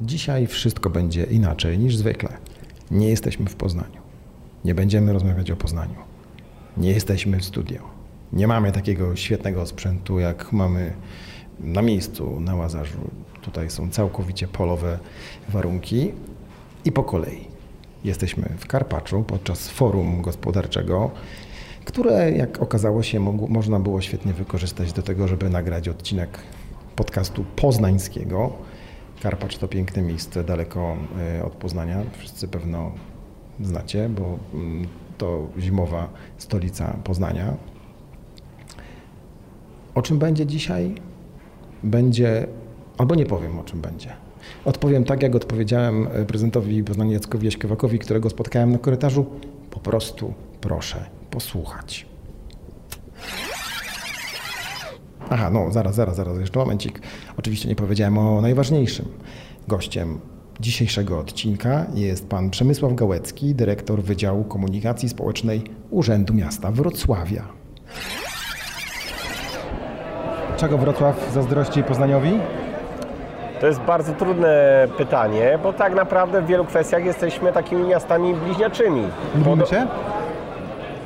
Dzisiaj wszystko będzie inaczej niż zwykle. Nie jesteśmy w Poznaniu. Nie będziemy rozmawiać o Poznaniu. Nie jesteśmy w studio. Nie mamy takiego świetnego sprzętu, jak mamy na miejscu na Łazarzu. Tutaj są całkowicie polowe warunki i po kolei. Jesteśmy w Karpaczu podczas forum gospodarczego, które, jak okazało się, mogło, można było świetnie wykorzystać do tego, żeby nagrać odcinek podcastu poznańskiego. Karpacz to piękne miejsce daleko y, od Poznania. Wszyscy pewno znacie, bo mm, to zimowa stolica Poznania. O czym będzie dzisiaj? Będzie, albo nie powiem o czym będzie. Odpowiem tak, jak odpowiedziałem y, prezydentowi Poznania Jackowi Jaśkowakowi, którego spotkałem na korytarzu. Po prostu proszę posłuchać. Aha, no zaraz, zaraz, zaraz, jeszcze momencik. Oczywiście nie powiedziałem o najważniejszym. Gościem dzisiejszego odcinka jest pan Przemysław Gałecki, dyrektor Wydziału Komunikacji Społecznej Urzędu Miasta Wrocławia. Czego Wrocław zazdrości Poznaniowi? To jest bardzo trudne pytanie, bo tak naprawdę w wielu kwestiach jesteśmy takimi miastami bliźniaczymi. Lubimy się?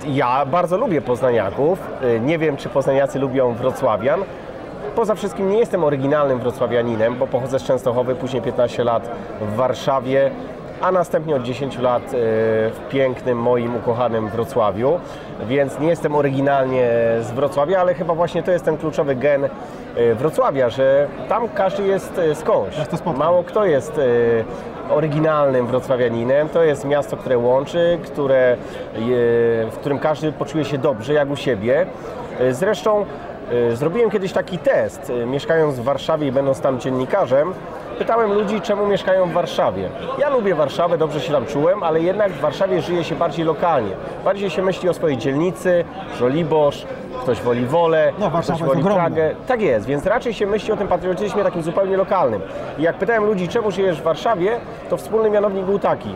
Ja bardzo lubię poznaniaków. Y, Nie wiem, czy poznaniacy lubią wrocławian. Poza wszystkim nie jestem oryginalnym wrocławianinem, bo pochodzę z Częstochowy, później 15 lat w Warszawie, a następnie od 10 lat y, w pięknym moim ukochanym Wrocławiu. Więc nie jestem oryginalnie z Wrocławia, ale chyba właśnie to jest ten kluczowy gen y, Wrocławia, że tam każdy jest skądś. Mało kto jest oryginalnym wrocławianinem. To jest miasto, które łączy, które, w którym każdy poczuje się dobrze, jak u siebie. Zresztą y, zrobiłem kiedyś taki test, y, mieszkając w Warszawie i będąc tam dziennikarzem. Pytałem ludzi, czemu mieszkają w Warszawie. Ja lubię Warszawę, dobrze się tam czułem, ale jednak w Warszawie żyje się bardziej lokalnie. Bardziej się myśli o swojej dzielnicy, Żoliborz, ktoś woli Wolę, No, ktoś woli ogromna. Pragę. Tak jest, więc raczej się myśli o tym patriotyzmie takim zupełnie lokalnym. I jak pytałem ludzi, czemu żyjesz w Warszawie, to wspólny mianownik był taki.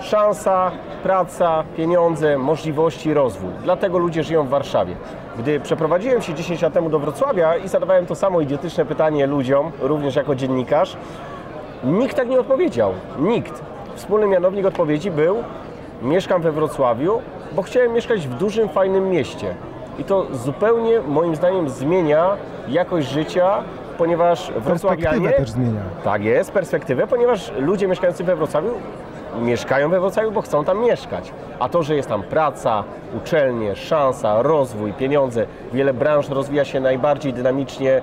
Szansa, praca, pieniądze, możliwości, rozwój. Dlatego ludzie żyją w Warszawie. Gdy przeprowadziłem się 10 lat temu do Wrocławia i zadawałem to samo idiotyczne pytanie ludziom, również jako dziennikarz, nikt tak nie odpowiedział. Nikt. Wspólny mianownik odpowiedzi był: Mieszkam we Wrocławiu, bo chciałem mieszkać w dużym, fajnym mieście. I to zupełnie, moim zdaniem, zmienia jakość życia, ponieważ wrocławianie. Perspektywę też zmienia. Tak jest, perspektywę, ponieważ ludzie mieszkający we Wrocławiu mieszkają we Wrocławiu, bo chcą tam mieszkać. A to, że jest tam praca, uczelnie, szansa, rozwój, pieniądze, wiele branż rozwija się najbardziej dynamicznie e,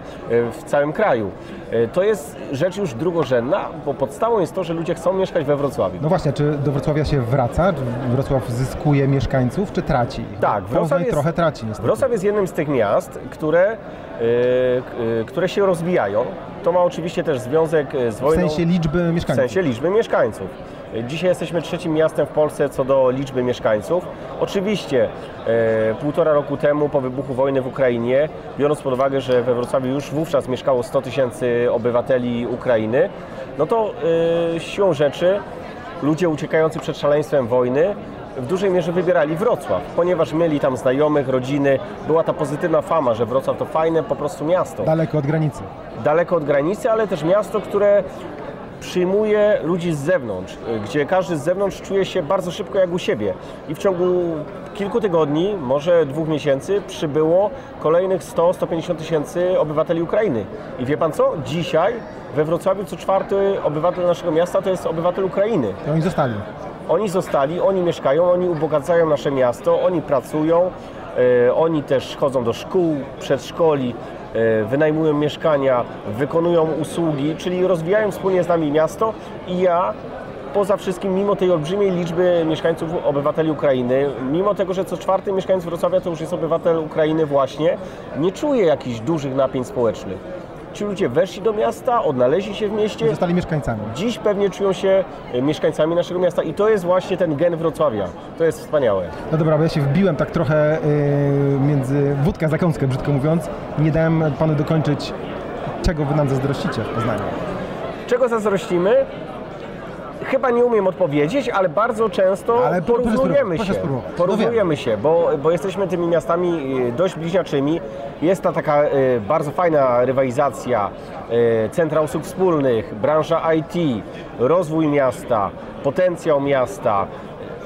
w całym kraju. E, To jest rzecz już drugorzędna, bo podstawą jest to, że ludzie chcą mieszkać we Wrocławiu. No właśnie, czy do Wrocławia się wraca? Czy Wrocław zyskuje mieszkańców, czy traci? Tak, Poznań Wrocław jest- trochę traci niestety. Wrocław jest jednym z tych miast, które, e, które się rozwijają. To ma oczywiście też związek z W wojną. sensie liczby W mieszkańców. sensie liczby mieszkańców. Dzisiaj jesteśmy trzecim miastem w Polsce co do liczby mieszkańców. Oczywiście e, półtora roku temu po wybuchu wojny w Ukrainie, biorąc pod uwagę, że we Wrocławiu już wówczas mieszkało 100 tysięcy obywateli Ukrainy, no to e, siłą rzeczy ludzie uciekający przed szaleństwem wojny w dużej mierze wybierali Wrocław, ponieważ mieli tam znajomych, rodziny. Była ta pozytywna fama, że Wrocław to fajne po prostu miasto Daleko od granicy. daleko od granicy, ale też miasto, które przyjmuje ludzi z zewnątrz, y, gdzie każdy z zewnątrz czuje się bardzo szybko jak u siebie. I w ciągu kilku tygodni, może dwóch miesięcy, przybyło kolejnych 100-150 tysięcy obywateli Ukrainy. I wie pan co? Dzisiaj we Wrocławiu co czwarty obywatel naszego miasta to jest obywatel Ukrainy. To oni zostali. Oni zostali, oni mieszkają, oni ubogacają nasze miasto, oni pracują, e, oni też chodzą do szkół, przedszkoli, wynajmują mieszkania, wykonują usługi, czyli rozwijają wspólnie z nami miasto i ja poza wszystkim, mimo tej olbrzymiej liczby mieszkańców, obywateli Ukrainy, mimo tego, że co czwarty mieszkaniec Wrocławia to już jest obywatel Ukrainy właśnie, nie czuję jakichś dużych napięć społecznych. Ci ludzie weszli do miasta, odnaleźli się w mieście, Zostali mieszkańcami. Dziś pewnie czują się e, mieszkańcami naszego miasta i to jest właśnie ten gen Wrocławia. To jest wspaniałe. No dobra, bo ja się wbiłem tak trochę yy, między wódkę a zakąskę, brzydko mówiąc. Nie dałem panu dokończyć, czego wy nam zazdrościcie w Poznaniu. Czego zazdrościmy? Chyba nie umiem odpowiedzieć, ale bardzo często Ale porównujemy się. No Porównujemy się, bo, bo jesteśmy tymi miastami y, dość bliźniaczymi. Jest ta taka y, bardzo fajna rywalizacja, y, centra usług wspólnych, branża IT, rozwój miasta, potencjał miasta,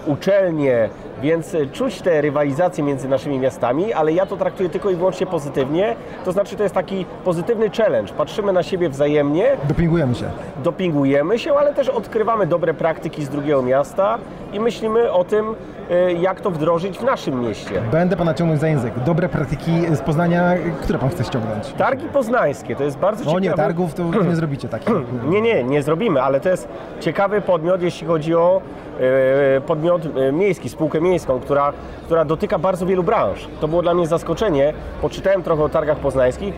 uczelnie, więc y, czuć te rywalizacje między naszymi miastami, ale ja to traktuję tylko i wyłącznie pozytywnie. To znaczy to jest taki pozytywny challenge. Patrzymy na siebie wzajemnie, Dopingujemy się. dopingujemy się, ale też odkrywamy dobre praktyki z drugiego miasta i myślimy o tym, jak to wdrożyć w naszym mieście. Będę pana ciągnąć za język. Dobre praktyki z Poznania, które pan chce ściągnąć? Targi poznańskie to jest bardzo O ciekawe. nie, targów to nie zrobicie takich. Nie, nie, nie zrobimy, ale to jest ciekawy podmiot, jeśli chodzi o e, podmiot e, miejski, spółkę miejską, która, która dotyka bardzo wielu branż. To było dla mnie zaskoczenie. Poczytałem trochę o targach poznańskich,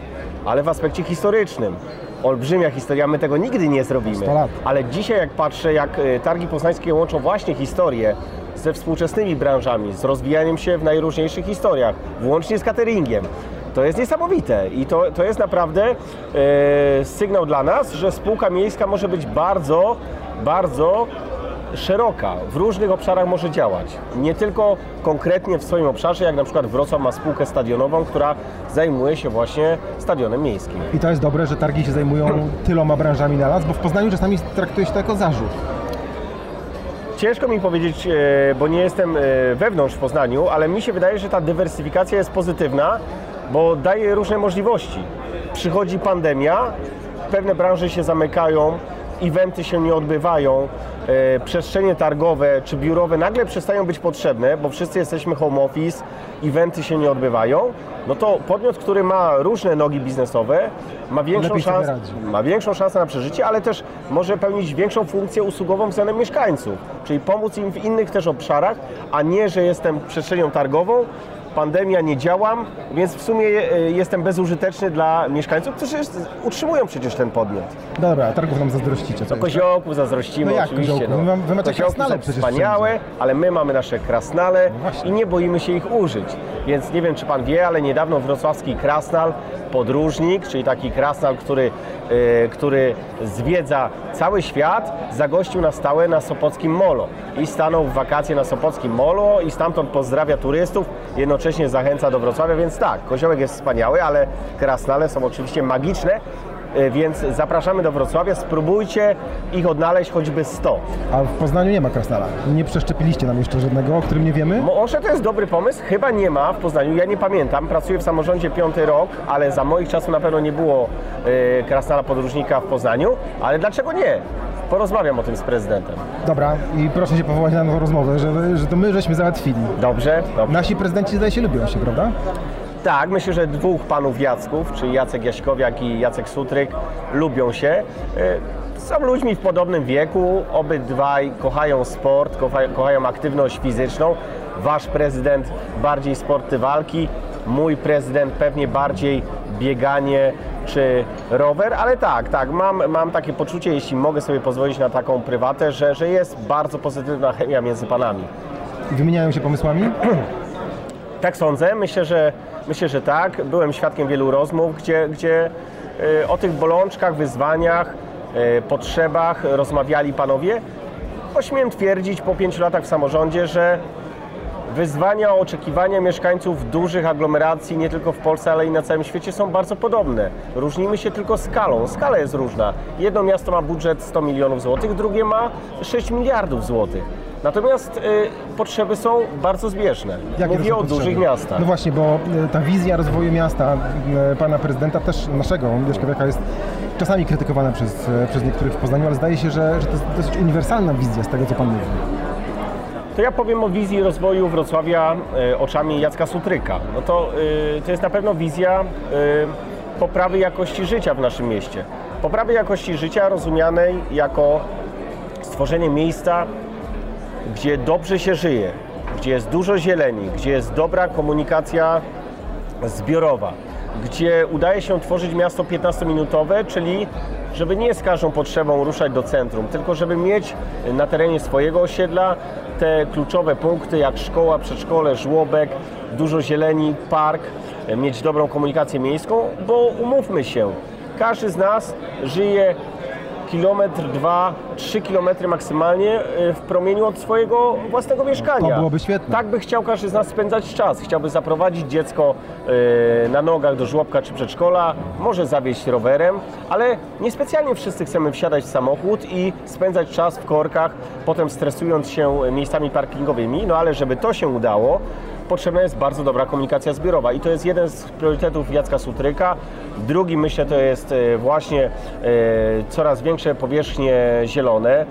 ale w aspekcie historycznym. Olbrzymia historia, my tego nigdy nie zrobimy. 100 lat. Ale dzisiaj jak patrzę, jak e, targi poznańskie łączą właśnie historię ze współczesnymi branżami, z rozwijaniem się w najróżniejszych historiach, włącznie z cateringiem. To jest niesamowite i to, to jest naprawdę e, sygnał dla nas, że spółka miejska może być bardzo, bardzo szeroka, w różnych obszarach może działać. Nie tylko konkretnie w swoim obszarze, jak na przykład Wrocław ma spółkę stadionową, która zajmuje się właśnie stadionem miejskim. I to jest dobre, że targi się zajmują tyloma branżami na raz, bo w Poznaniu czasami traktuje się to jako zarzut. Ciężko mi powiedzieć, e, bo nie jestem e, wewnątrz w Poznaniu, ale mi się wydaje, że ta dywersyfikacja jest pozytywna, bo daje różne możliwości. Przychodzi pandemia, pewne branże się zamykają, eventy się nie odbywają, e, przestrzenie targowe czy biurowe nagle przestają być potrzebne, bo wszyscy jesteśmy home office, eventy się nie odbywają, no to podmiot, który ma różne nogi biznesowe, ma większą radzi. ma większą szansę na przeżycie, ale też może pełnić większą funkcję usługową względem mieszkańców, czyli pomóc im w innych też obszarach, a nie, że jestem przestrzenią targową, pandemia, nie działam, więc w sumie e, jestem bezużyteczny dla mieszkańców, którzy utrzymują przecież ten podmiot. Dobra, targów nam zazdrościcie. Co jeszcze? Koziołków zazdrościmy No jak oczywiście. koziołków? Wy mam- wy macie krasnale są przecież wspaniałe, wszędzie. ale my mamy nasze krasnale No i nie boimy się ich użyć. Więc nie wiem, czy Pan wie, ale niedawno wrocławski krasnal, podróżnik, czyli taki krasnal, który, e, który zwiedza cały świat, zagościł na stałe na Sopockim Molo i stanął w wakacje na Sopockim Molo i stamtąd pozdrawia turystów, jednocześnie zachęca do Wrocławia, więc tak, koziołek jest wspaniały, ale krasnale są oczywiście magiczne, e, więc zapraszamy do Wrocławia, spróbujcie ich odnaleźć choćby 100. A w Poznaniu nie ma krasnala. Nie przeszczepiliście nam jeszcze żadnego, o którym nie wiemy? Może to jest dobry pomysł, chyba nie ma w Poznaniu, ja nie pamiętam, pracuję w samorządzie piąty rok, ale za moich czasów na pewno nie było e, krasnala podróżnika w Poznaniu, ale dlaczego nie? Porozmawiam o tym z prezydentem. Dobra, i proszę się powołać na nową rozmowę, że, że to my żeśmy załatwili. Dobrze? Dobrze. Nasi prezydenci zdaje się lubią się, prawda? Tak, myślę, że dwóch panów Jacków, czyli Jacek Jaśkowiak i Jacek Sutryk, lubią się. E, Są ludźmi w podobnym wieku, obydwaj kochają sport, kocha- kochają aktywność fizyczną. Wasz prezydent bardziej sporty walki, mój prezydent pewnie bardziej bieganie czy rower, ale tak, tak, mam, mam takie poczucie, jeśli mogę sobie pozwolić na taką prywatę, że, że jest bardzo pozytywna chemia między panami. Wymieniają się pomysłami? Tak sądzę, myślę, że, myślę, że tak. Byłem świadkiem wielu rozmów, gdzie, gdzie y, o tych bolączkach, wyzwaniach, y, potrzebach rozmawiali panowie. Ośmiem twierdzić po pięciu latach w samorządzie, że wyzwania, oczekiwania mieszkańców dużych aglomeracji, nie tylko w Polsce, ale i na całym świecie są bardzo podobne. Różnimy się tylko skalą. Skala jest różna. Jedno miasto ma budżet 100 milionów złotych, drugie ma 6 miliardów złotych. Natomiast y, potrzeby są bardzo zbieżne. Jakie Mówię o potrzeby? dużych miastach. No właśnie, bo e, ta wizja rozwoju miasta e, pana prezydenta, też naszego, Jaśkowiaka, jest czasami krytykowana przez, e, przez niektórych w Poznaniu, ale zdaje się, że, że to jest dosyć uniwersalna wizja z tego, co pan mówi. To ja powiem o wizji rozwoju Wrocławia e, oczami Jacka Sutryka. No to, e, to jest na pewno wizja e, poprawy jakości życia w naszym mieście. Poprawy jakości życia rozumianej jako stworzenie miejsca, gdzie dobrze się żyje, gdzie jest dużo zieleni, gdzie jest dobra komunikacja zbiorowa, gdzie udaje się tworzyć miasto 15-minutowe, czyli żeby nie z każdą potrzebą ruszać do centrum, tylko żeby mieć na terenie swojego osiedla te kluczowe punkty jak szkoła, przedszkole, żłobek, dużo zieleni, park, mieć dobrą komunikację miejską, bo umówmy się, każdy z nas żyje kilometr, dwa, trzy kilometry maksymalnie y, w promieniu od swojego własnego mieszkania. To byłoby świetne. Tak by chciał każdy z nas spędzać czas. Chciałby zaprowadzić dziecko y, na nogach do żłobka czy przedszkola, może zawieźć rowerem, ale niespecjalnie wszyscy chcemy wsiadać w samochód i spędzać czas w korkach, potem stresując się miejscami parkingowymi. No ale żeby to się udało, potrzebna jest bardzo dobra komunikacja zbiorowa i to jest jeden z priorytetów Jacka Sutryka. Drugi myślę to jest e, właśnie e, coraz większe powierzchnie zielone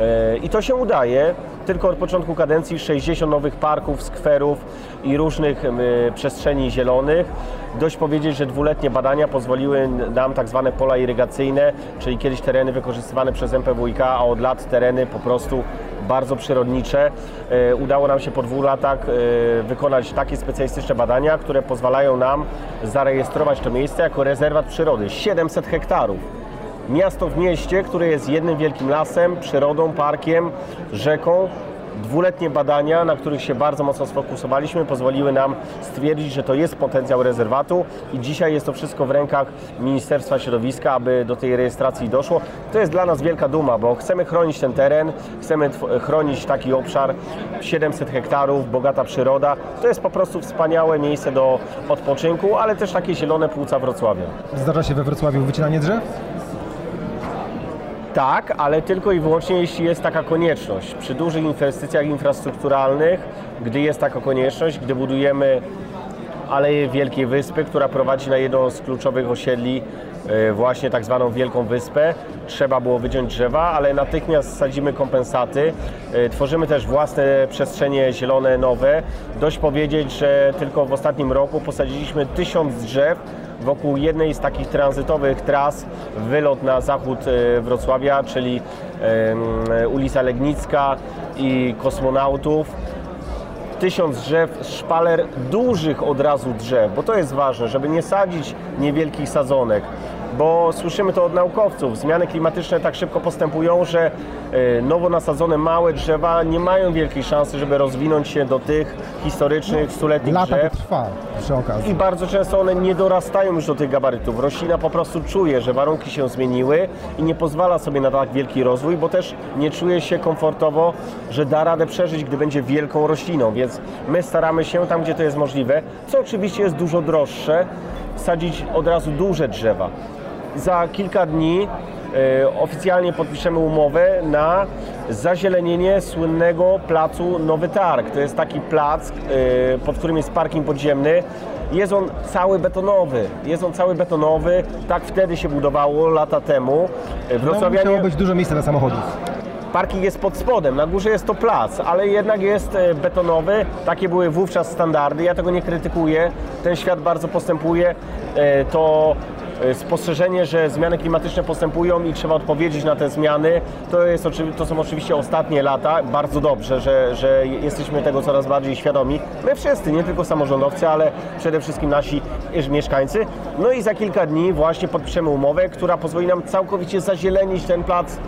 E, i to się udaje. Tylko od początku kadencji 60 nowych parków, skwerów i różnych em, przestrzeni zielonych. Dość powiedzieć, że dwuletnie badania pozwoliły nam tak zwane pola irygacyjne, czyli kiedyś tereny wykorzystywane przez MPWiK, a od lat tereny po prostu bardzo przyrodnicze. E, Udało nam się po dwóch latach e, wykonać takie specjalistyczne badania, które pozwalają nam zarejestrować to miejsce jako rezerwat przyrody. 700 hektarów. Miasto w mieście, które jest jednym wielkim lasem, przyrodą, parkiem, rzeką. Dwuletnie badania, na których się bardzo mocno sfokusowaliśmy, pozwoliły nam stwierdzić, że to jest potencjał rezerwatu i dzisiaj jest to wszystko w rękach Ministerstwa Środowiska, aby do tej rejestracji doszło. To jest dla nas wielka duma, bo chcemy chronić ten teren, chcemy chronić taki obszar, 700 hektarów, bogata przyroda. To jest po prostu wspaniałe miejsce do odpoczynku, ale też takie zielone płuca Wrocławia. Zdarza się we Wrocławiu wycinanie drzew? Tak, ale tylko i wyłącznie jeśli jest taka konieczność. Przy dużych inwestycjach infrastrukturalnych, gdy jest taka konieczność, gdy budujemy Aleję Wielkiej Wyspy, która prowadzi na jedną z kluczowych osiedli, właśnie tak zwaną Wielką Wyspę. Trzeba było wyciąć drzewa, ale natychmiast sadzimy kompensaty. E, Tworzymy też własne przestrzenie zielone, nowe. Dość powiedzieć, że tylko w ostatnim roku posadziliśmy tysiąc drzew wokół jednej z takich tranzytowych tras, wylot na zachód e, Wrocławia, czyli ulica Legnicka i Kosmonautów tysiąc drzew, szpaler dużych od razu drzew, bo to jest ważne, żeby nie sadzić niewielkich sadzonek, bo słyszymy to od naukowców, zmiany klimatyczne tak szybko postępują, że e, nowo nasadzone małe drzewa nie mają wielkiej szansy, żeby rozwinąć się do tych historycznych, stuletnich Lata drzew. trwa przy okazji. I bardzo często one nie dorastają już do tych gabarytów. Roślina po prostu czuje, że warunki się zmieniły i nie pozwala sobie na tak wielki rozwój, bo też nie czuje się komfortowo, że da radę przeżyć, gdy będzie wielką rośliną. Więc my staramy się tam, gdzie to jest możliwe, co oczywiście jest dużo droższe, sadzić od razu duże drzewa. Za kilka dni e, oficjalnie podpiszemy umowę na zazielenienie słynnego placu Nowy Targ. To jest taki plac, e, pod którym jest parking podziemny. Jest on cały betonowy. Jest on cały betonowy. Tak wtedy się budowało lata temu. E, No, Wrocławianie... musiało być dużo miejsca dla samochodów. Parking jest pod spodem, na górze jest to plac, ale jednak jest betonowy. Takie były wówczas standardy. Ja tego nie krytykuję. Ten świat bardzo postępuje. To spostrzeżenie, że zmiany klimatyczne postępują i trzeba odpowiedzieć na te zmiany, to, jest, to są oczywiście ostatnie lata. Bardzo dobrze, że, że jesteśmy tego coraz bardziej świadomi. My wszyscy, nie tylko samorządowcy, ale przede wszystkim nasi e, mieszkańcy. No i za kilka dni właśnie podpiszemy umowę, która pozwoli nam całkowicie zazielenić ten plac,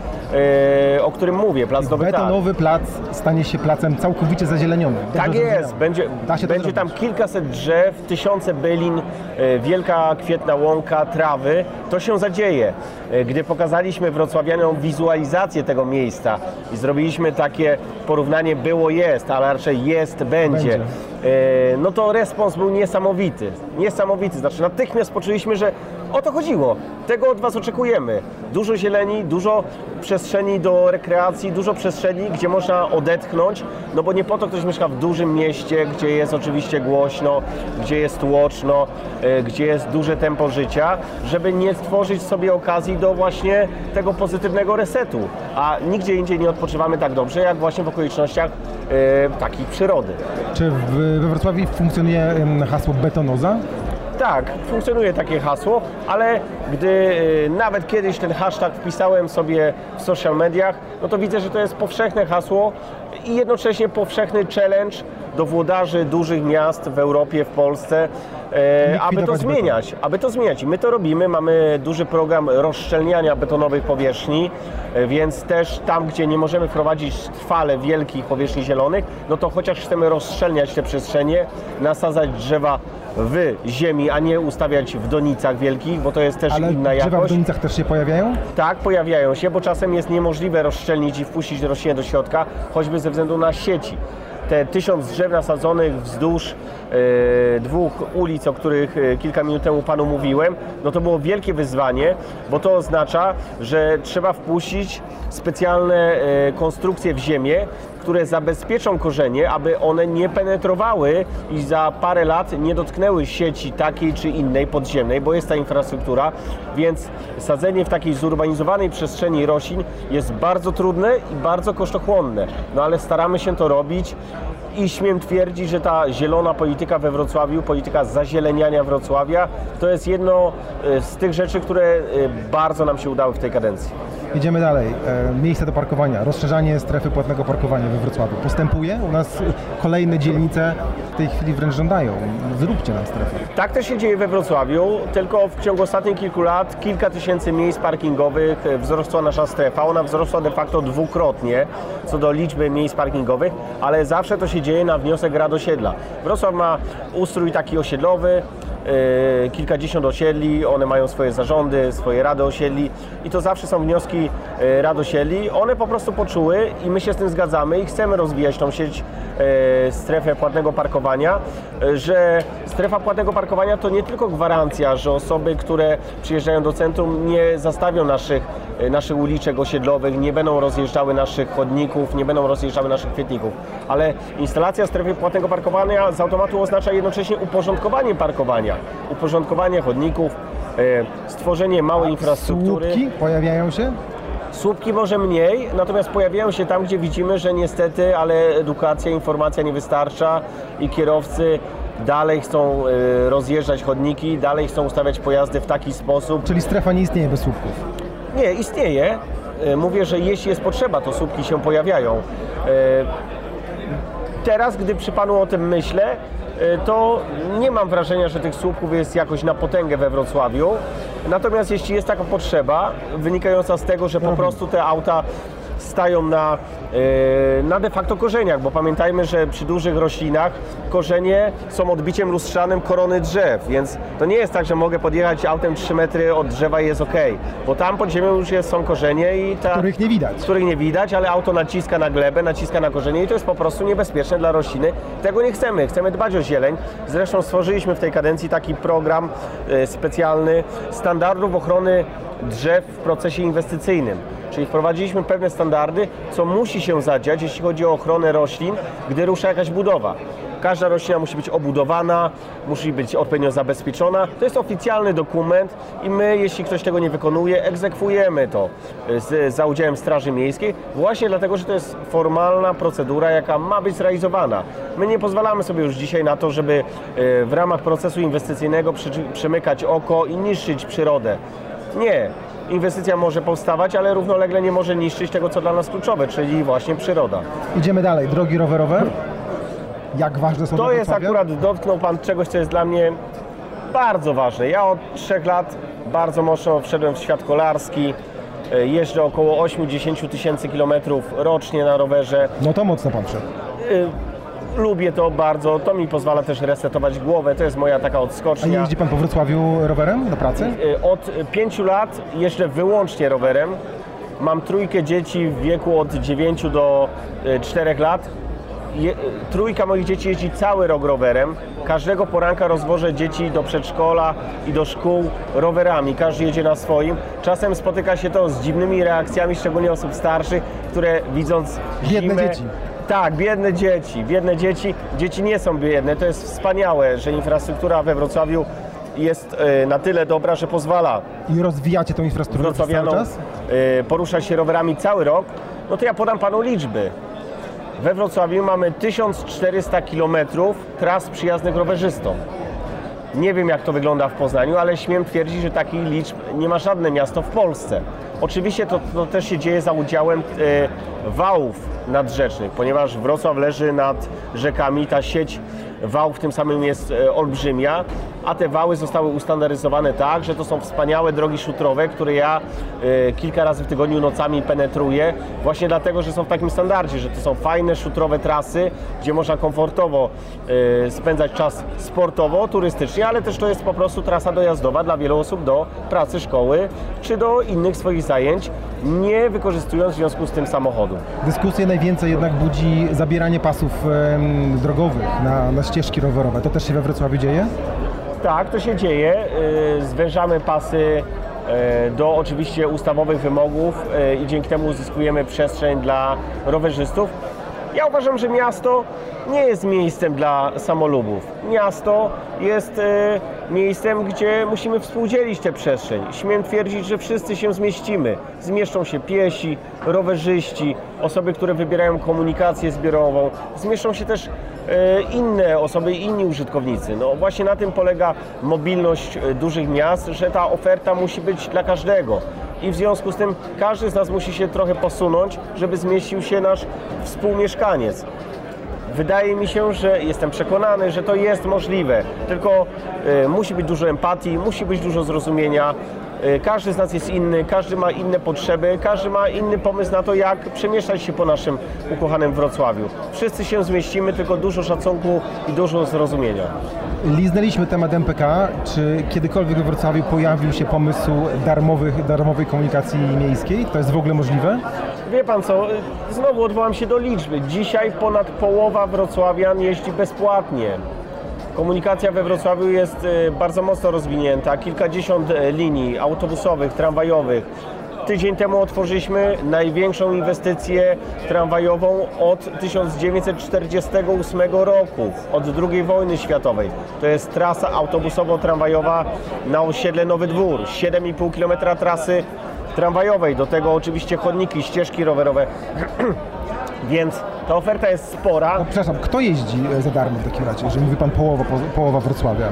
e, o którym mówię, plac Targ. Betonowy plac stanie się placem całkowicie zielenionym. Tak jest, będzie, będzie tam kilkaset drzew, tysiące bylin, e, wielka kwietna łąka, trawy. To się zadzieje. E, Gdy pokazaliśmy wrocławianom wizualizację tego miejsca i zrobiliśmy takie porównanie było jest, ale raczej jest będzie, Będzie. e, no to respons był niesamowity. Niesamowity, znaczy natychmiast poczuliśmy, że o to chodziło. Tego od Was oczekujemy. Dużo zieleni, dużo przestrzeni do rekreacji, dużo przestrzeni, gdzie można odetchnąć, no bo nie po to ktoś mieszka w dużym mieście, gdzie jest oczywiście głośno, gdzie jest tłoczno, e, gdzie jest duże tempo życia, żeby nie stworzyć sobie okazji do właśnie tego pozytywnego resetu. A nigdzie indziej nie odpoczywamy tak dobrze, jak właśnie w okolicznościach e, takich przyrody. Czy w, we Wrocławiu funkcjonuje hasło betonoza? Tak, funkcjonuje takie hasło, ale gdy y, nawet kiedyś ten hashtag wpisałem sobie w social mediach, no to widzę, że to jest powszechne hasło i jednocześnie powszechny challenge do włodarzy dużych miast w Europie, w Polsce, e, aby to zmieniać. Aby to zmieniać. I my to robimy. Mamy duży program rozszczelniania betonowych powierzchni, e, więc też tam, gdzie nie możemy wprowadzić trwale wielkich powierzchni zielonych, no to chociaż chcemy rozszczelniać te przestrzenie, nasadzać drzewa w ziemi, a nie ustawiać w donicach wielkich, bo to jest też Ale inna drzewa w jakość. donicach też się pojawiają? Tak, pojawiają się, bo czasem jest niemożliwe rozszczelnić i wpuścić roślinę do środka, choćby ze względu na sieci. Te tysiąc drzew nasadzonych wzdłuż e, dwóch ulic, o których e, kilka minut temu Panu mówiłem, no to było wielkie wyzwanie, bo to oznacza, że trzeba wpuścić specjalne e, konstrukcje w ziemię, które zabezpieczą korzenie, aby one nie penetrowały i za parę lat nie dotknęły sieci takiej czy innej podziemnej, bo jest ta infrastruktura, więc sadzenie w takiej zurbanizowanej przestrzeni roślin jest bardzo trudne i bardzo kosztochłonne. No ale staramy się to robić i śmiem twierdzić, że ta zielona polityka we Wrocławiu, polityka zazieleniania Wrocławia, to jest jedno e, z tych rzeczy, które e, bardzo nam się udały w tej kadencji. Idziemy dalej. E, miejsca do parkowania, rozszerzanie strefy płatnego parkowania we Wrocławiu. Postępuje? U nas kolejne dzielnice w tej chwili wręcz żądają. Zróbcie nam strefę. Tak też się dzieje we Wrocławiu, tylko w ciągu ostatnich kilku lat kilka tysięcy miejsc parkingowych wzrosła nasza strefa. Ona wzrosła de facto dwukrotnie co do liczby miejsc parkingowych, ale zawsze to się dzieje na wniosek Rad Osiedla. Wrocław ma ustrój taki osiedlowy, kilkadziesiąt osiedli, one mają swoje zarządy, swoje rady osiedli i to zawsze są wnioski e, rad osiedli. One po prostu poczuły i my się z tym zgadzamy i chcemy rozwijać tą sieć e, strefę płatnego parkowania, e, że strefa płatnego parkowania to nie tylko gwarancja, że osoby, które przyjeżdżają do centrum nie zastawią naszych, e, naszych uliczek osiedlowych, nie będą rozjeżdżały naszych chodników, nie będą rozjeżdżały naszych kwietników, ale instalacja strefy płatnego parkowania z automatu oznacza jednocześnie uporządkowanie parkowania, uporządkowanie chodników, e, stworzenie małej infrastruktury. Słupki pojawiają się? Słupki może mniej, natomiast pojawiają się tam, gdzie widzimy, że niestety, ale edukacja, informacja nie wystarcza i kierowcy dalej chcą e, rozjeżdżać chodniki, dalej chcą ustawiać pojazdy w taki sposób. Czyli strefa nie istnieje bez słupków. Nie, istnieje. E, Mówię, że jeśli jest potrzeba, to słupki się pojawiają. Teraz, gdy przy Panu o tym myślę, to nie mam wrażenia, że tych słupków jest jakoś na potęgę we Wrocławiu. Natomiast jeśli jest taka potrzeba, wynikająca z tego, że po prostu te auta stają na, e, na de facto korzeniach, bo pamiętajmy, że przy dużych roślinach korzenie są odbiciem lustrzanym korony drzew, więc to nie jest tak, że mogę podjechać autem 3 metry od drzewa i jest ok, bo tam pod ziemią już jest, są korzenie i ta, Których nie widać. których nie widać, ale auto naciska na glebę, naciska na korzenie i to jest po prostu niebezpieczne dla rośliny. Tego nie chcemy, chcemy dbać o zieleń. Zresztą stworzyliśmy w tej kadencji taki program e, specjalny standardów ochrony drzew w procesie inwestycyjnym. Czyli wprowadziliśmy pewne standardy, co musi się zadziać, jeśli chodzi o ochronę roślin, gdy rusza jakaś budowa. Każda roślina musi być obudowana, musi być odpowiednio zabezpieczona. To jest oficjalny dokument i my, jeśli ktoś tego nie wykonuje, egzekwujemy to z, za udziałem Straży Miejskiej, właśnie dlatego, że to jest formalna procedura, jaka ma być zrealizowana. My nie pozwalamy sobie już dzisiaj na to, żeby e, w ramach procesu inwestycyjnego przy, przymykać oko i niszczyć przyrodę. Nie. Inwestycja może powstawać, ale równolegle nie może niszczyć tego, co dla nas kluczowe, czyli właśnie przyroda. Idziemy dalej. Drogi rowerowe. Jak ważne są To jest akurat, dotknął Pan czegoś, co jest dla mnie bardzo ważne. Ja od trzech lat bardzo mocno wszedłem w świat kolarski. E, Jeżdżę około 8-10 tysięcy kilometrów rocznie na rowerze. No to mocno pan wszedł. E, Lubię to bardzo, to mi pozwala też resetować głowę, to jest moja taka A odskocznia. jeździ pan po Wrocławiu rowerem do pracy? E, Od pięciu lat jeżdżę wyłącznie rowerem. Mam trójkę dzieci w wieku od 9 do 4 lat. Je, trójka moich dzieci jeździ cały rok rowerem. Każdego poranka rozwożę dzieci do przedszkola i do szkół rowerami. Każdy jedzie na swoim. Czasem spotyka się to z dziwnymi reakcjami, szczególnie osób starszych, które widząc Biedne zimę, dzieci. Tak, biedne dzieci, biedne dzieci. Dzieci nie są biedne. To jest wspaniałe, że infrastruktura we Wrocławiu jest e, na tyle dobra, że pozwala I rozwijacie tą infrastrukturę cały czas? e, poruszać się rowerami cały rok. No to ja podam panu liczby. We Wrocławiu mamy 1400 km tras przyjaznych rowerzystom. Nie wiem jak to wygląda w Poznaniu, ale śmiem twierdzić, że takich liczb nie ma żadne miasto w Polsce. Oczywiście to, to też się dzieje za udziałem e, wałów nadrzecznych, ponieważ Wrocław leży nad rzekami, ta sieć wałów tym samym jest e, olbrzymia, a te wały zostały ustandaryzowane tak, że to są wspaniałe drogi szutrowe, które ja e, kilka razy w tygodniu nocami penetruję, właśnie dlatego, że są w takim standardzie, że to są fajne szutrowe trasy, gdzie można komfortowo spędzać czas sportowo, turystycznie, ale też to jest po prostu trasa dojazdowa dla wielu osób do pracy, szkoły czy do innych swoich zajęć, nie wykorzystując w związku z tym samochodu. Dyskusję najwięcej jednak budzi zabieranie pasów em, drogowych na, na ścieżki rowerowe. To też się we Wrocławiu dzieje? Tak, to się dzieje. Y, Zwężamy pasy y, do oczywiście ustawowych wymogów y, i dzięki temu uzyskujemy przestrzeń dla rowerzystów. Ja uważam, że miasto nie jest miejscem dla samolubów. Miasto jest miejscem, gdzie musimy współdzielić tę przestrzeń. Śmiem twierdzić, że wszyscy się zmieścimy. Zmieszczą się piesi, rowerzyści, osoby, które wybierają komunikację zbiorową. Zmieszczą się też e, inne osoby, inni użytkownicy. No właśnie na tym polega mobilność e, dużych miast, że ta oferta musi być dla każdego. I w związku z tym każdy z nas musi się trochę posunąć, żeby zmieścił się nasz współmieszkaniec. Wydaje mi się, że jestem przekonany, że to jest możliwe. Tylko e, musi być dużo empatii, musi być dużo zrozumienia. E, każdy z nas jest inny, każdy ma inne potrzeby, każdy ma inny pomysł na to, jak przemieszczać się po naszym ukochanym Wrocławiu. Wszyscy się zmieścimy, tylko dużo szacunku i dużo zrozumienia. Liznęliśmy temat MPK. Czy kiedykolwiek we Wrocławiu pojawił się pomysł darmowych, darmowej komunikacji miejskiej? To jest w ogóle możliwe? Wie pan co, znowu odwołam się do liczby. Dzisiaj ponad połowa wrocławian jeździ bezpłatnie. Komunikacja we Wrocławiu jest y, bardzo mocno rozwinięta. Kilkadziesiąt e, linii autobusowych, tramwajowych. Tydzień temu otworzyliśmy największą inwestycję tramwajową od 1948 roku, od II wojny światowej. To jest trasa autobusowo-tramwajowa na osiedle Nowy Dwór. 7,5 km trasy tramwajowej, do tego oczywiście chodniki, ścieżki rowerowe. Więc ta oferta jest spora. No, przepraszam, kto jeździ e, za darmo w takim razie, że mówi Pan połowa, po- połowa Wrocławia?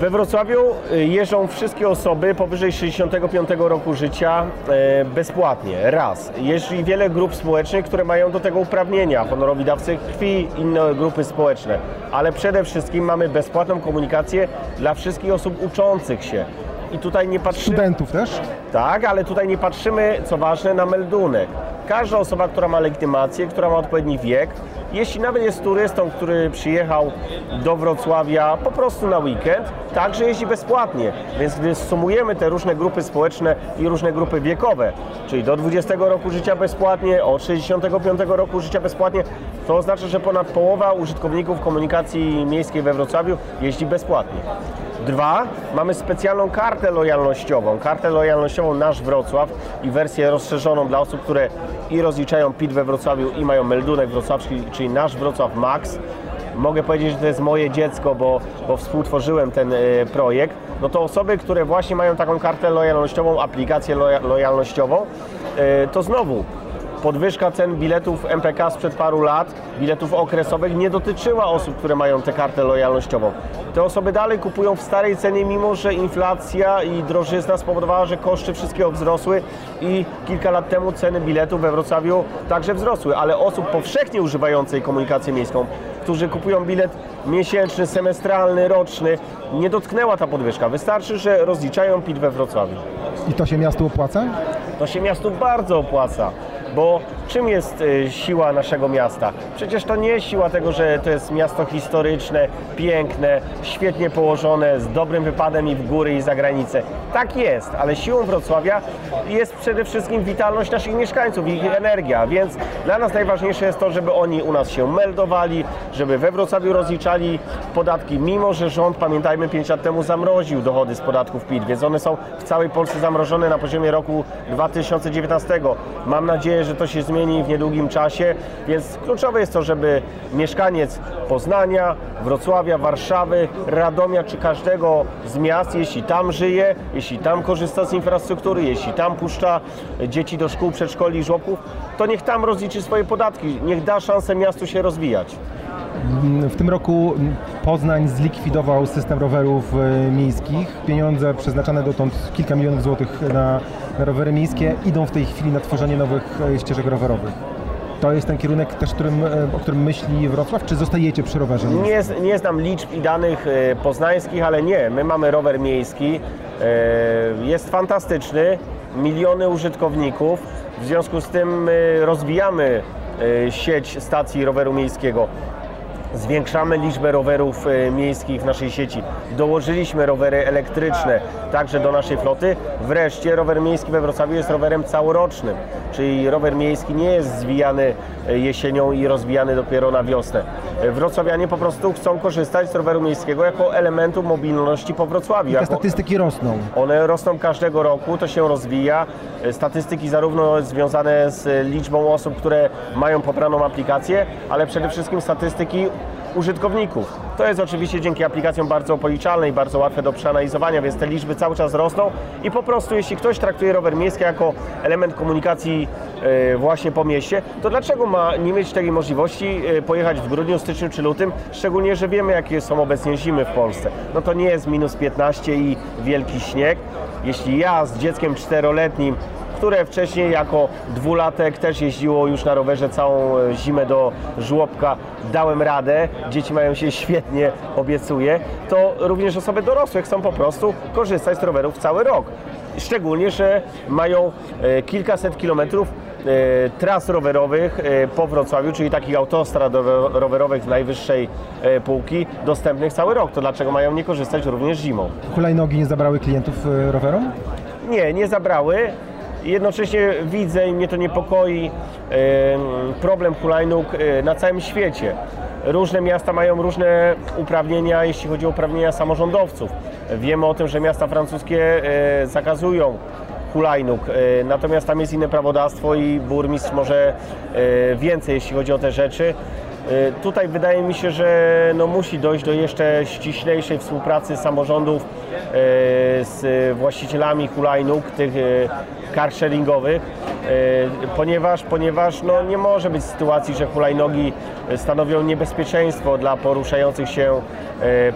We Wrocławiu y, jeżdżą wszystkie osoby powyżej 65 roku życia e, bezpłatnie, raz. Jeździ wiele grup społecznych, które mają do tego uprawnienia, honorowi dawcy krwi, inne grupy społeczne. Ale przede wszystkim mamy bezpłatną komunikację dla wszystkich osób uczących się. I tutaj nie patrzymy... Studentów też? Tak, ale tutaj nie patrzymy, co ważne, na meldunek. Każda osoba, która ma legitymację, która ma odpowiedni wiek, jeśli nawet jest turystą, który przyjechał do Wrocławia po prostu na weekend, także jeździ bezpłatnie. Więc gdy sumujemy te różne grupy społeczne i różne grupy wiekowe, czyli do 20 roku życia bezpłatnie, od 65 roku życia bezpłatnie, to oznacza, że ponad połowa użytkowników komunikacji miejskiej we Wrocławiu jeździ bezpłatnie. Dwa, mamy specjalną kartę lojalnościową. Kartę lojalnościową Nasz Wrocław i wersję rozszerzoną dla osób, które i rozliczają PIT we Wrocławiu i mają meldunek wrocławski, czyli Nasz Wrocław Max. Mogę powiedzieć, że to jest moje dziecko, bo, bo współtworzyłem ten e, projekt. No to osoby, które właśnie mają taką kartę lojalnościową, aplikację loja, lojalnościową, e, to znowu Podwyżka cen biletów MPK sprzed paru lat, biletów okresowych, nie dotyczyła osób, które mają tę kartę lojalnościową. Te osoby dalej kupują w starej cenie, mimo że inflacja i drożyzna spowodowała, że koszty wszystkiego wzrosły i kilka lat temu ceny biletów we Wrocławiu także wzrosły, ale osób powszechnie używających komunikację miejską, którzy kupują bilet miesięczny, semestralny, roczny, nie dotknęła ta podwyżka. Wystarczy, że rozliczają PIT we Wrocławiu. I to się miastu opłaca? To się miastu bardzo opłaca. Bo czym jest y, siła naszego miasta? Przecież to nie siła tego, że to jest miasto historyczne, piękne, świetnie położone, z dobrym wypadem i w góry i za granicę. Tak jest, ale siłą Wrocławia jest przede wszystkim witalność naszych mieszkańców, ich energia, więc dla nas najważniejsze jest to, żeby oni u nas się meldowali, żeby we Wrocławiu rozliczali podatki, mimo że rząd, pamiętajmy, 5 lat temu zamroził dochody z podatków PIT, więc one są w całej Polsce zamrożone na poziomie roku 2019. Mam nadzieję, że to się zmieni w niedługim czasie, więc kluczowe jest to, żeby mieszkaniec Poznania, Wrocławia, Warszawy, Radomia czy każdego z miast, jeśli tam żyje, jeśli tam korzysta z infrastruktury, jeśli tam puszcza dzieci do szkół, przedszkoli i żłobków, to niech tam rozliczy swoje podatki, niech da szansę miastu się rozwijać. W tym roku Poznań zlikwidował system rowerów e, miejskich. Pieniądze przeznaczane dotąd kilka milionów złotych na rowery miejskie idą w tej chwili na tworzenie nowych e, ścieżek rowerowych. To jest ten kierunek też, którym, e, o którym myśli Wrocław, czy zostajecie przy rowerze? Nie, nie znam liczb i danych e, poznańskich, ale nie, my mamy rower miejski, jest fantastyczny, miliony użytkowników, w związku z tym rozwijamy sieć stacji roweru miejskiego. Zwiększamy liczbę rowerów e, miejskich w naszej sieci. Dołożyliśmy rowery elektryczne także do naszej floty. Wreszcie rower miejski we Wrocławiu jest rowerem całorocznym, czyli rower miejski nie jest zwijany e, jesienią i rozwijany dopiero na wiosnę. Wrocławianie po prostu chcą korzystać z roweru miejskiego jako elementu mobilności po Wrocławiu. Te Jako statystyki rosną. one rosną każdego roku, to się rozwija. Statystyki zarówno związane z liczbą osób, które mają pobraną aplikację, ale przede wszystkim statystyki użytkowników. To jest oczywiście dzięki aplikacjom bardzo policzalne i bardzo łatwe do przeanalizowania, więc te liczby cały czas rosną i po prostu jeśli ktoś traktuje rower miejski jako element komunikacji e, właśnie po mieście, to dlaczego ma nie mieć takiej możliwości e, pojechać w grudniu, styczniu czy lutym, szczególnie, że wiemy jakie są obecnie zimy w Polsce. No to nie jest minus 15 i wielki śnieg. Jeśli ja z dzieckiem czteroletnim które wcześniej jako dwulatek też jeździło już na rowerze całą e, zimę do żłobka, dałem radę, dzieci mają się świetnie, obiecuję, to również osoby dorosłe chcą po prostu korzystać z rowerów cały rok. Szczególnie, że mają e, kilkaset kilometrów e, tras rowerowych po Wrocławiu, czyli takich autostrad rowe- rowerowych z najwyższej półki, dostępnych cały rok. To dlaczego mają nie korzystać również zimą? Hulajnogi nie zabrały klientów rowerom? Nie, nie zabrały. Jednocześnie widzę i mnie to niepokoi em, problem hulajnóg e, na całym świecie. Różne miasta mają różne uprawnienia, jeśli chodzi o uprawnienia samorządowców. Wiemy o tym, że miasta francuskie e, zakazują hulajnóg, e, natomiast tam jest inne prawodawstwo i burmistrz może więcej, jeśli chodzi o te rzeczy. E, Tutaj wydaje mi się, że no musi dojść do jeszcze ściślejszej współpracy samorządów e, z właścicielami hulajnóg, tych e, car sharingowych, ponieważ, ponieważ no nie może być sytuacji, że hulajnogi stanowią niebezpieczeństwo dla poruszających się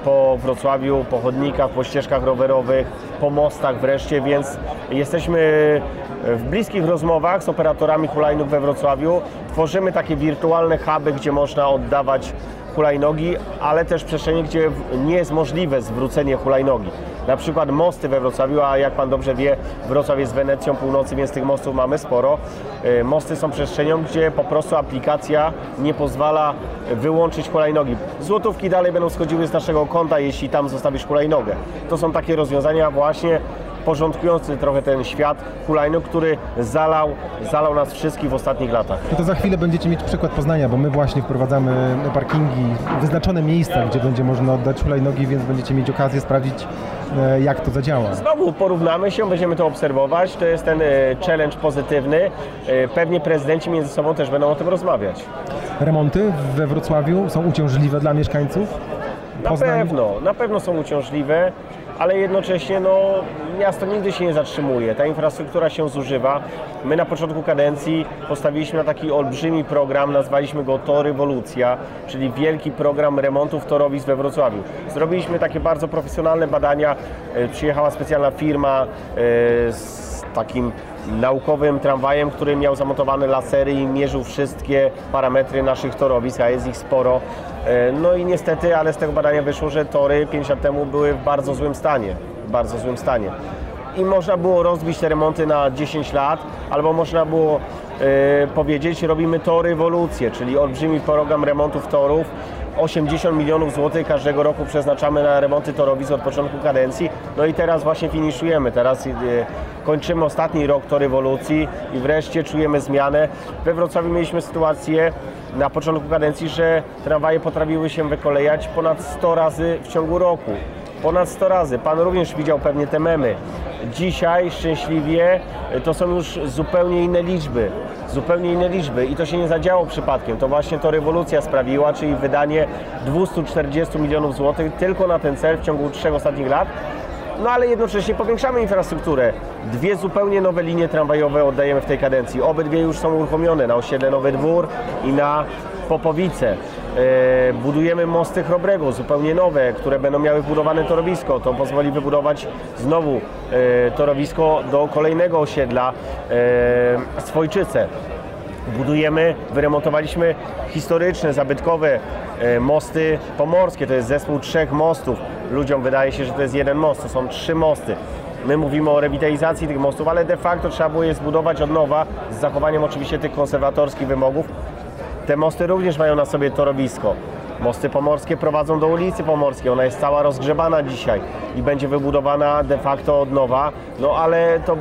po Wrocławiu, po chodnikach, po ścieżkach rowerowych, po mostach wreszcie, więc jesteśmy w bliskich rozmowach z operatorami hulajnóg we Wrocławiu. Tworzymy takie wirtualne huby, gdzie można oddawać hulajnogi, ale też przestrzenie, gdzie nie jest możliwe zwrócenie hulajnogi. Na przykład mosty we Wrocławiu, a jak Pan dobrze wie, Wrocław jest Wenecją północy, więc tych mostów mamy sporo. E, Mosty są przestrzenią, gdzie po prostu aplikacja nie pozwala wyłączyć hulajnogi. Złotówki dalej będą schodziły z naszego konta, jeśli tam zostawisz hulajnogę. To są takie rozwiązania właśnie porządkujący trochę ten świat hulajnóg, który zalał, zalał nas wszystkich w ostatnich latach. No to za chwilę będziecie mieć przykład Poznania, bo my właśnie wprowadzamy parkingi, wyznaczone miejsca, gdzie będzie można oddać hulajnogi, więc będziecie mieć okazję sprawdzić, e, jak to zadziała. Znowu porównamy się, będziemy to obserwować. To jest ten e, challenge pozytywny. E, Pewnie prezydenci między sobą też będą o tym rozmawiać. Remonty we Wrocławiu są uciążliwe dla mieszkańców? Na Poznań? pewno, na pewno są uciążliwe, ale jednocześnie no, miasto nigdy się nie zatrzymuje. Ta infrastruktura się zużywa. My na początku kadencji postawiliśmy na taki olbrzymi program, nazwaliśmy go To Rewolucja, czyli wielki program remontów torowisk we Wrocławiu. Zrobiliśmy takie bardzo profesjonalne badania. E, Przyjechała specjalna firma e, z takim naukowym tramwajem, który miał zamontowane lasery i mierzył wszystkie parametry naszych torowisk, a jest ich sporo. E, No i niestety, ale z tego badania wyszło, że tory 5 lat temu były w bardzo złym stanie. W bardzo złym stanie. I można było rozbić te remonty na 10 lat, albo można było e, powiedzieć, robimy to rewolucję, czyli olbrzymi program remontów torów. 80 milionów złotych każdego roku przeznaczamy na remonty torowisk od początku kadencji. No i teraz właśnie finiszujemy. Teraz e, kończymy ostatni rok to rewolucji i wreszcie czujemy zmianę. We Wrocławiu mieliśmy sytuację na początku kadencji, że tramwaje potrafiły się wykolejać ponad 100 razy w ciągu roku. Ponad 100 razy. Pan również widział pewnie te memy. Dzisiaj szczęśliwie y, to są już zupełnie inne liczby. Zupełnie inne liczby i to się nie zadziało przypadkiem. To właśnie to rewolucja sprawiła, czyli wydanie 240 milionów złotych tylko na ten cel w ciągu trzech ostatnich lat. no ale jednocześnie powiększamy infrastrukturę. Dwie zupełnie nowe linie tramwajowe oddajemy w tej kadencji. Obydwie już są uruchomione na osiedle Nowy Dwór i na Popowice. E, Budujemy mosty Chrobrego, zupełnie nowe, które będą miały budowane torowisko. To pozwoli wybudować znowu e, torowisko do kolejnego osiedla e, Swojczyce. Budujemy, wyremontowaliśmy historyczne, zabytkowe mosty pomorskie. To jest zespół trzech mostów. Ludziom wydaje się, że to jest jeden most, to są trzy mosty. My mówimy o rewitalizacji tych mostów, ale de facto trzeba było je zbudować od nowa z zachowaniem oczywiście tych konserwatorskich wymogów. Te mosty również mają na sobie torowisko. Mosty pomorskie prowadzą do ulicy Pomorskiej. Ona jest cała rozgrzebana dzisiaj i będzie wybudowana de facto od nowa. No ale to,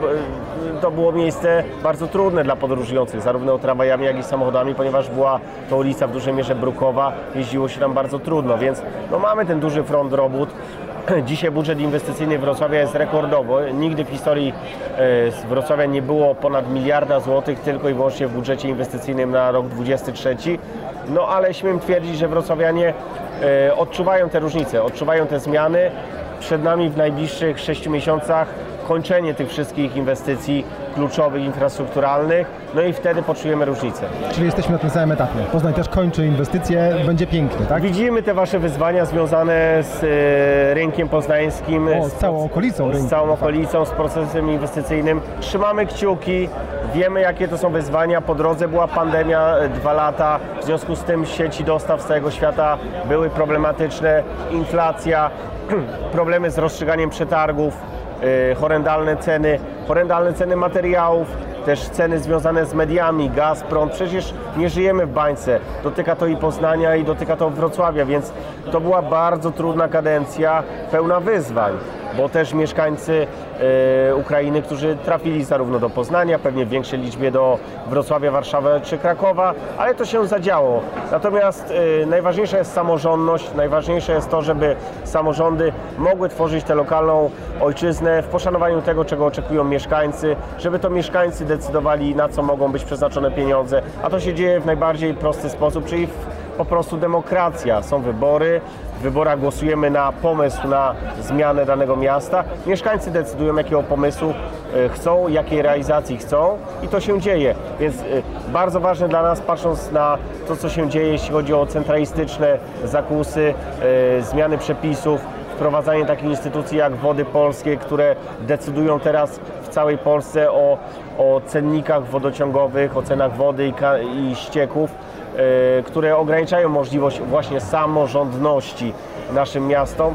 to było miejsce bardzo trudne dla podróżujących, zarówno tramwajami, jak i samochodami, ponieważ była to ulica w dużej mierze brukowa. Jeździło się tam bardzo trudno, więc no, mamy ten duży front robót. Dzisiaj budżet inwestycyjny Wrocławia jest rekordowy. Nigdy w historii e, Wrocławia nie było ponad miliarda złotych tylko i wyłącznie w budżecie inwestycyjnym na rok 23. No ale śmiem twierdzić, że wrocławianie e, odczuwają te różnice, odczuwają te zmiany. Przed nami w najbliższych 6 miesiącach kończenie tych wszystkich inwestycji kluczowych, infrastrukturalnych, no i wtedy poczujemy różnicę. Czyli jesteśmy na tym samym etapie. Poznań też kończy inwestycje, będzie pięknie, tak? Widzimy te Wasze wyzwania związane z e, rynkiem poznańskim. O, z całą okolicą Z rynku. całą okolicą, z procesem inwestycyjnym. Trzymamy kciuki, wiemy jakie to są wyzwania. Po drodze była pandemia, e, dwa lata. W związku z tym sieci dostaw z całego świata były problematyczne. Inflacja, problemy z rozstrzyganiem przetargów, horrendalne ceny, horrendalne ceny materiałów, też ceny związane z mediami, gaz, prąd. Przecież nie żyjemy w bańce. Dotyka to i Poznania, i dotyka to Wrocławia, więc to była bardzo trudna kadencja, pełna wyzwań, bo też mieszkańcy e, Ukrainy, którzy trafili zarówno do Poznania, pewnie w większej liczbie do Wrocławia, Warszawy czy Krakowa, ale to się zadziało. Natomiast e, najważniejsza jest samorządność, najważniejsze jest to, żeby samorządy mogły tworzyć tę lokalną ojczyznę w poszanowaniu tego, czego oczekują mieszkańcy, żeby to mieszkańcy decydowali, na co mogą być przeznaczone pieniądze, a to się dzieje w najbardziej prosty sposób, czyli w, po prostu demokracja. Są wybory, w wyborach głosujemy na pomysł na zmianę danego miasta. Mieszkańcy decydują, jakiego pomysłu e, chcą, jakiej realizacji chcą i to się dzieje. Więc e, bardzo ważne dla nas, patrząc na to, co się dzieje, jeśli chodzi o centralistyczne zakusy, e, zmiany przepisów, wprowadzanie takich instytucji jak Wody Polskie, które decydują teraz w całej Polsce o, o cennikach wodociągowych, o cenach wody i, i ścieków, które ograniczają możliwość właśnie samorządności naszym miastom.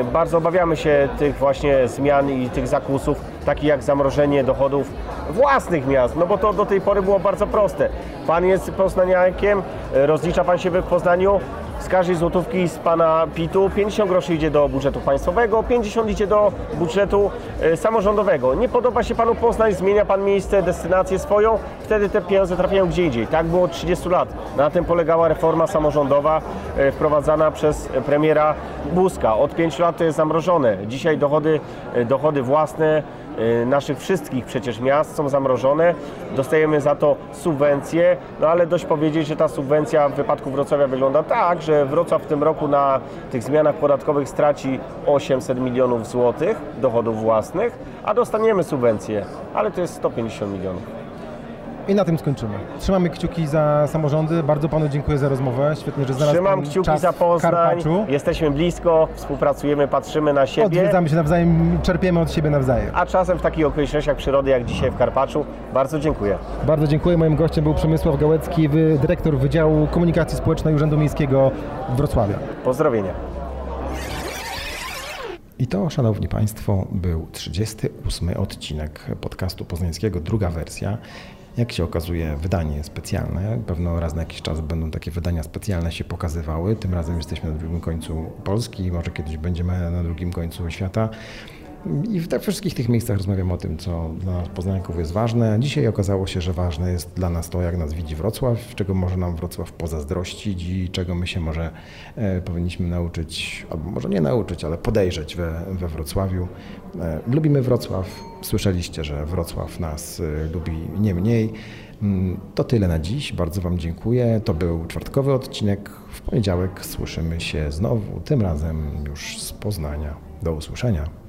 E, Bardzo obawiamy się tych właśnie zmian i tych zakusów, takich jak zamrożenie dochodów własnych miast, no bo to do tej pory było bardzo proste. Pan jest poznaniakiem, e, rozlicza Pan się w Poznaniu, z każdej złotówki z Pana PIT-u 50 groszy idzie do budżetu państwowego, 50 idzie do budżetu e, samorządowego. Nie podoba się Panu Poznań, zmienia Pan miejsce, destynację swoją, wtedy te pieniądze trafiają gdzie indziej. Tak było od 30 lat. Na tym polegała reforma samorządowa e, wprowadzana przez premiera Buzka. Od 5 lat to jest zamrożone. Dzisiaj dochody, e, dochody własne naszych wszystkich przecież miast są zamrożone. Dostajemy za to subwencje, no ale dość powiedzieć, że ta subwencja w wypadku Wrocławia wygląda tak, że Wrocław w tym roku na tych zmianach podatkowych straci 800 milionów złotych dochodów własnych, a dostaniemy subwencję, ale to jest 150 milionów. I na tym skończymy. Trzymamy kciuki za samorządy. Bardzo panu dziękuję za rozmowę. Świetnie, że znalazł Trzymam kciuki czas za Poznań, Karpaczu. jesteśmy blisko, współpracujemy, patrzymy na siebie. Odwiedzamy się nawzajem, czerpiemy od siebie nawzajem. A czasem w takich okolicznościach przyrody jak dzisiaj w Karpaczu. Bardzo dziękuję. Bardzo dziękuję. Moim gościem był Przemysław Gałecki, dyrektor Wydziału Komunikacji Społecznej Urzędu Miejskiego Wrocławia. Pozdrowienia. I to, szanowni państwo, był 38 odcinek podcastu poznańskiego, druga wersja. Jak się okazuje, wydanie specjalne. Pewno raz na jakiś czas będą takie wydania specjalne się pokazywały. Tym razem jesteśmy na drugim końcu Polski, może kiedyś będziemy na drugim końcu świata. I w te wszystkich tych miejscach rozmawiamy o tym, co dla Poznaniaków jest ważne. Dzisiaj okazało się, że ważne jest dla nas to, jak nas widzi Wrocław, czego może nam Wrocław pozazdrościć i czego my się może e, powinniśmy nauczyć, albo może nie nauczyć, ale podejrzeć we, we Wrocławiu. E, lubimy Wrocław. Słyszeliście, że Wrocław nas e, lubi nie mniej. Mm, To tyle na dziś. Bardzo Wam dziękuję. To był czwartkowy odcinek. W poniedziałek słyszymy się znowu, tym razem już z Poznania. Do usłyszenia.